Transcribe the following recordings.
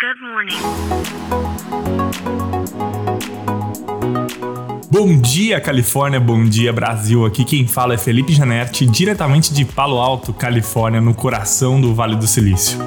Good morning. Bom dia, Califórnia, bom dia, Brasil. Aqui quem fala é Felipe Janetti, diretamente de Palo Alto, Califórnia, no coração do Vale do Silício.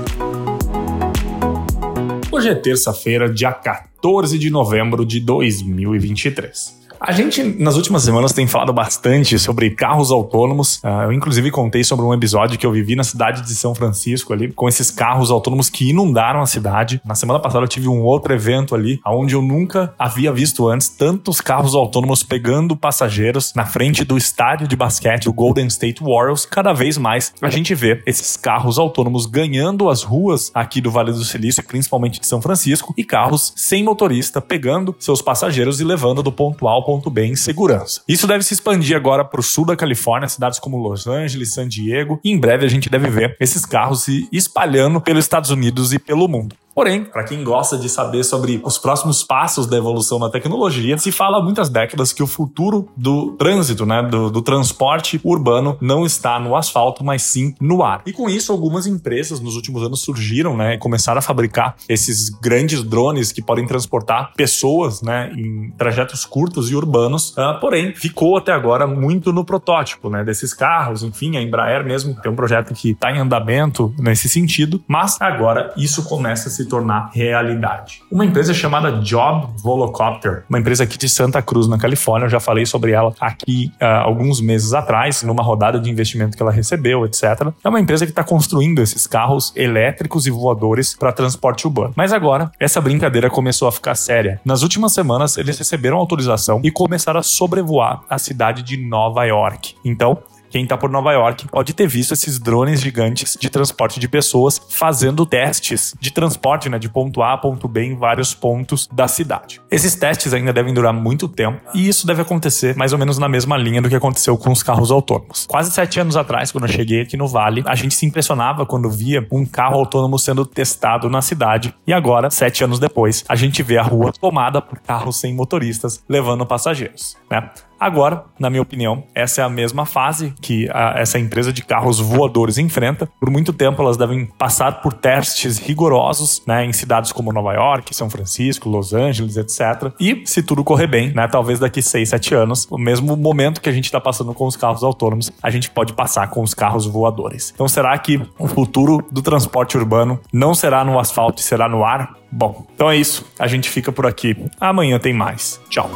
Hoje é terça-feira, dia 14 de novembro de 2023. A gente, nas últimas semanas, tem falado bastante sobre carros autônomos. Uh, eu, inclusive, contei sobre um episódio que eu vivi na cidade de São Francisco ali, com esses carros autônomos que inundaram a cidade. Na semana passada, eu tive um outro evento ali, onde eu nunca havia visto antes tantos carros autônomos pegando passageiros na frente do estádio de basquete do Golden State Warriors. Cada vez mais a gente vê esses carros autônomos ganhando as ruas aqui do Vale do Silício, principalmente de São Francisco, e carros sem motorista pegando seus passageiros e levando do ponto A ao ponto B em segurança. Isso deve se expandir agora para o sul da Califórnia, cidades como Los Angeles, San Diego, e em breve a gente deve ver esses carros se espalhando pelos Estados Unidos e pelo mundo. Porém, para quem gosta de saber sobre os próximos passos da evolução da tecnologia, se fala há muitas décadas que o futuro do trânsito, né, do, do, transporte urbano, não está no asfalto, mas sim no ar. E com isso, algumas empresas nos últimos anos surgiram, né, e começaram a fabricar esses grandes drones que podem transportar pessoas, né, em trajetos curtos e urbanos. Uh, porém, ficou até agora muito no protótipo, né, desses carros. Enfim, a Embraer mesmo tem um projeto que está em andamento nesse sentido, mas agora isso começa a se se tornar realidade. Uma empresa chamada Job Volocopter, uma empresa aqui de Santa Cruz, na Califórnia, eu já falei sobre ela aqui uh, alguns meses atrás, numa rodada de investimento que ela recebeu, etc. É uma empresa que está construindo esses carros elétricos e voadores para transporte urbano. Mas agora, essa brincadeira começou a ficar séria. Nas últimas semanas, eles receberam autorização e começaram a sobrevoar a cidade de Nova York. Então, quem está por Nova York pode ter visto esses drones gigantes de transporte de pessoas fazendo testes de transporte, né, de ponto A a ponto B em vários pontos da cidade. Esses testes ainda devem durar muito tempo e isso deve acontecer mais ou menos na mesma linha do que aconteceu com os carros autônomos. Quase sete anos atrás, quando eu cheguei aqui no Vale, a gente se impressionava quando via um carro autônomo sendo testado na cidade e agora, sete anos depois, a gente vê a rua tomada por carros sem motoristas levando passageiros, né? Agora, na minha opinião, essa é a mesma fase que a, essa empresa de carros voadores enfrenta. Por muito tempo, elas devem passar por testes rigorosos né, em cidades como Nova York, São Francisco, Los Angeles, etc. E, se tudo correr bem, né, talvez daqui 6, 7 anos, o mesmo momento que a gente está passando com os carros autônomos, a gente pode passar com os carros voadores. Então, será que o futuro do transporte urbano não será no asfalto e será no ar? Bom, então é isso. A gente fica por aqui. Amanhã tem mais. Tchau.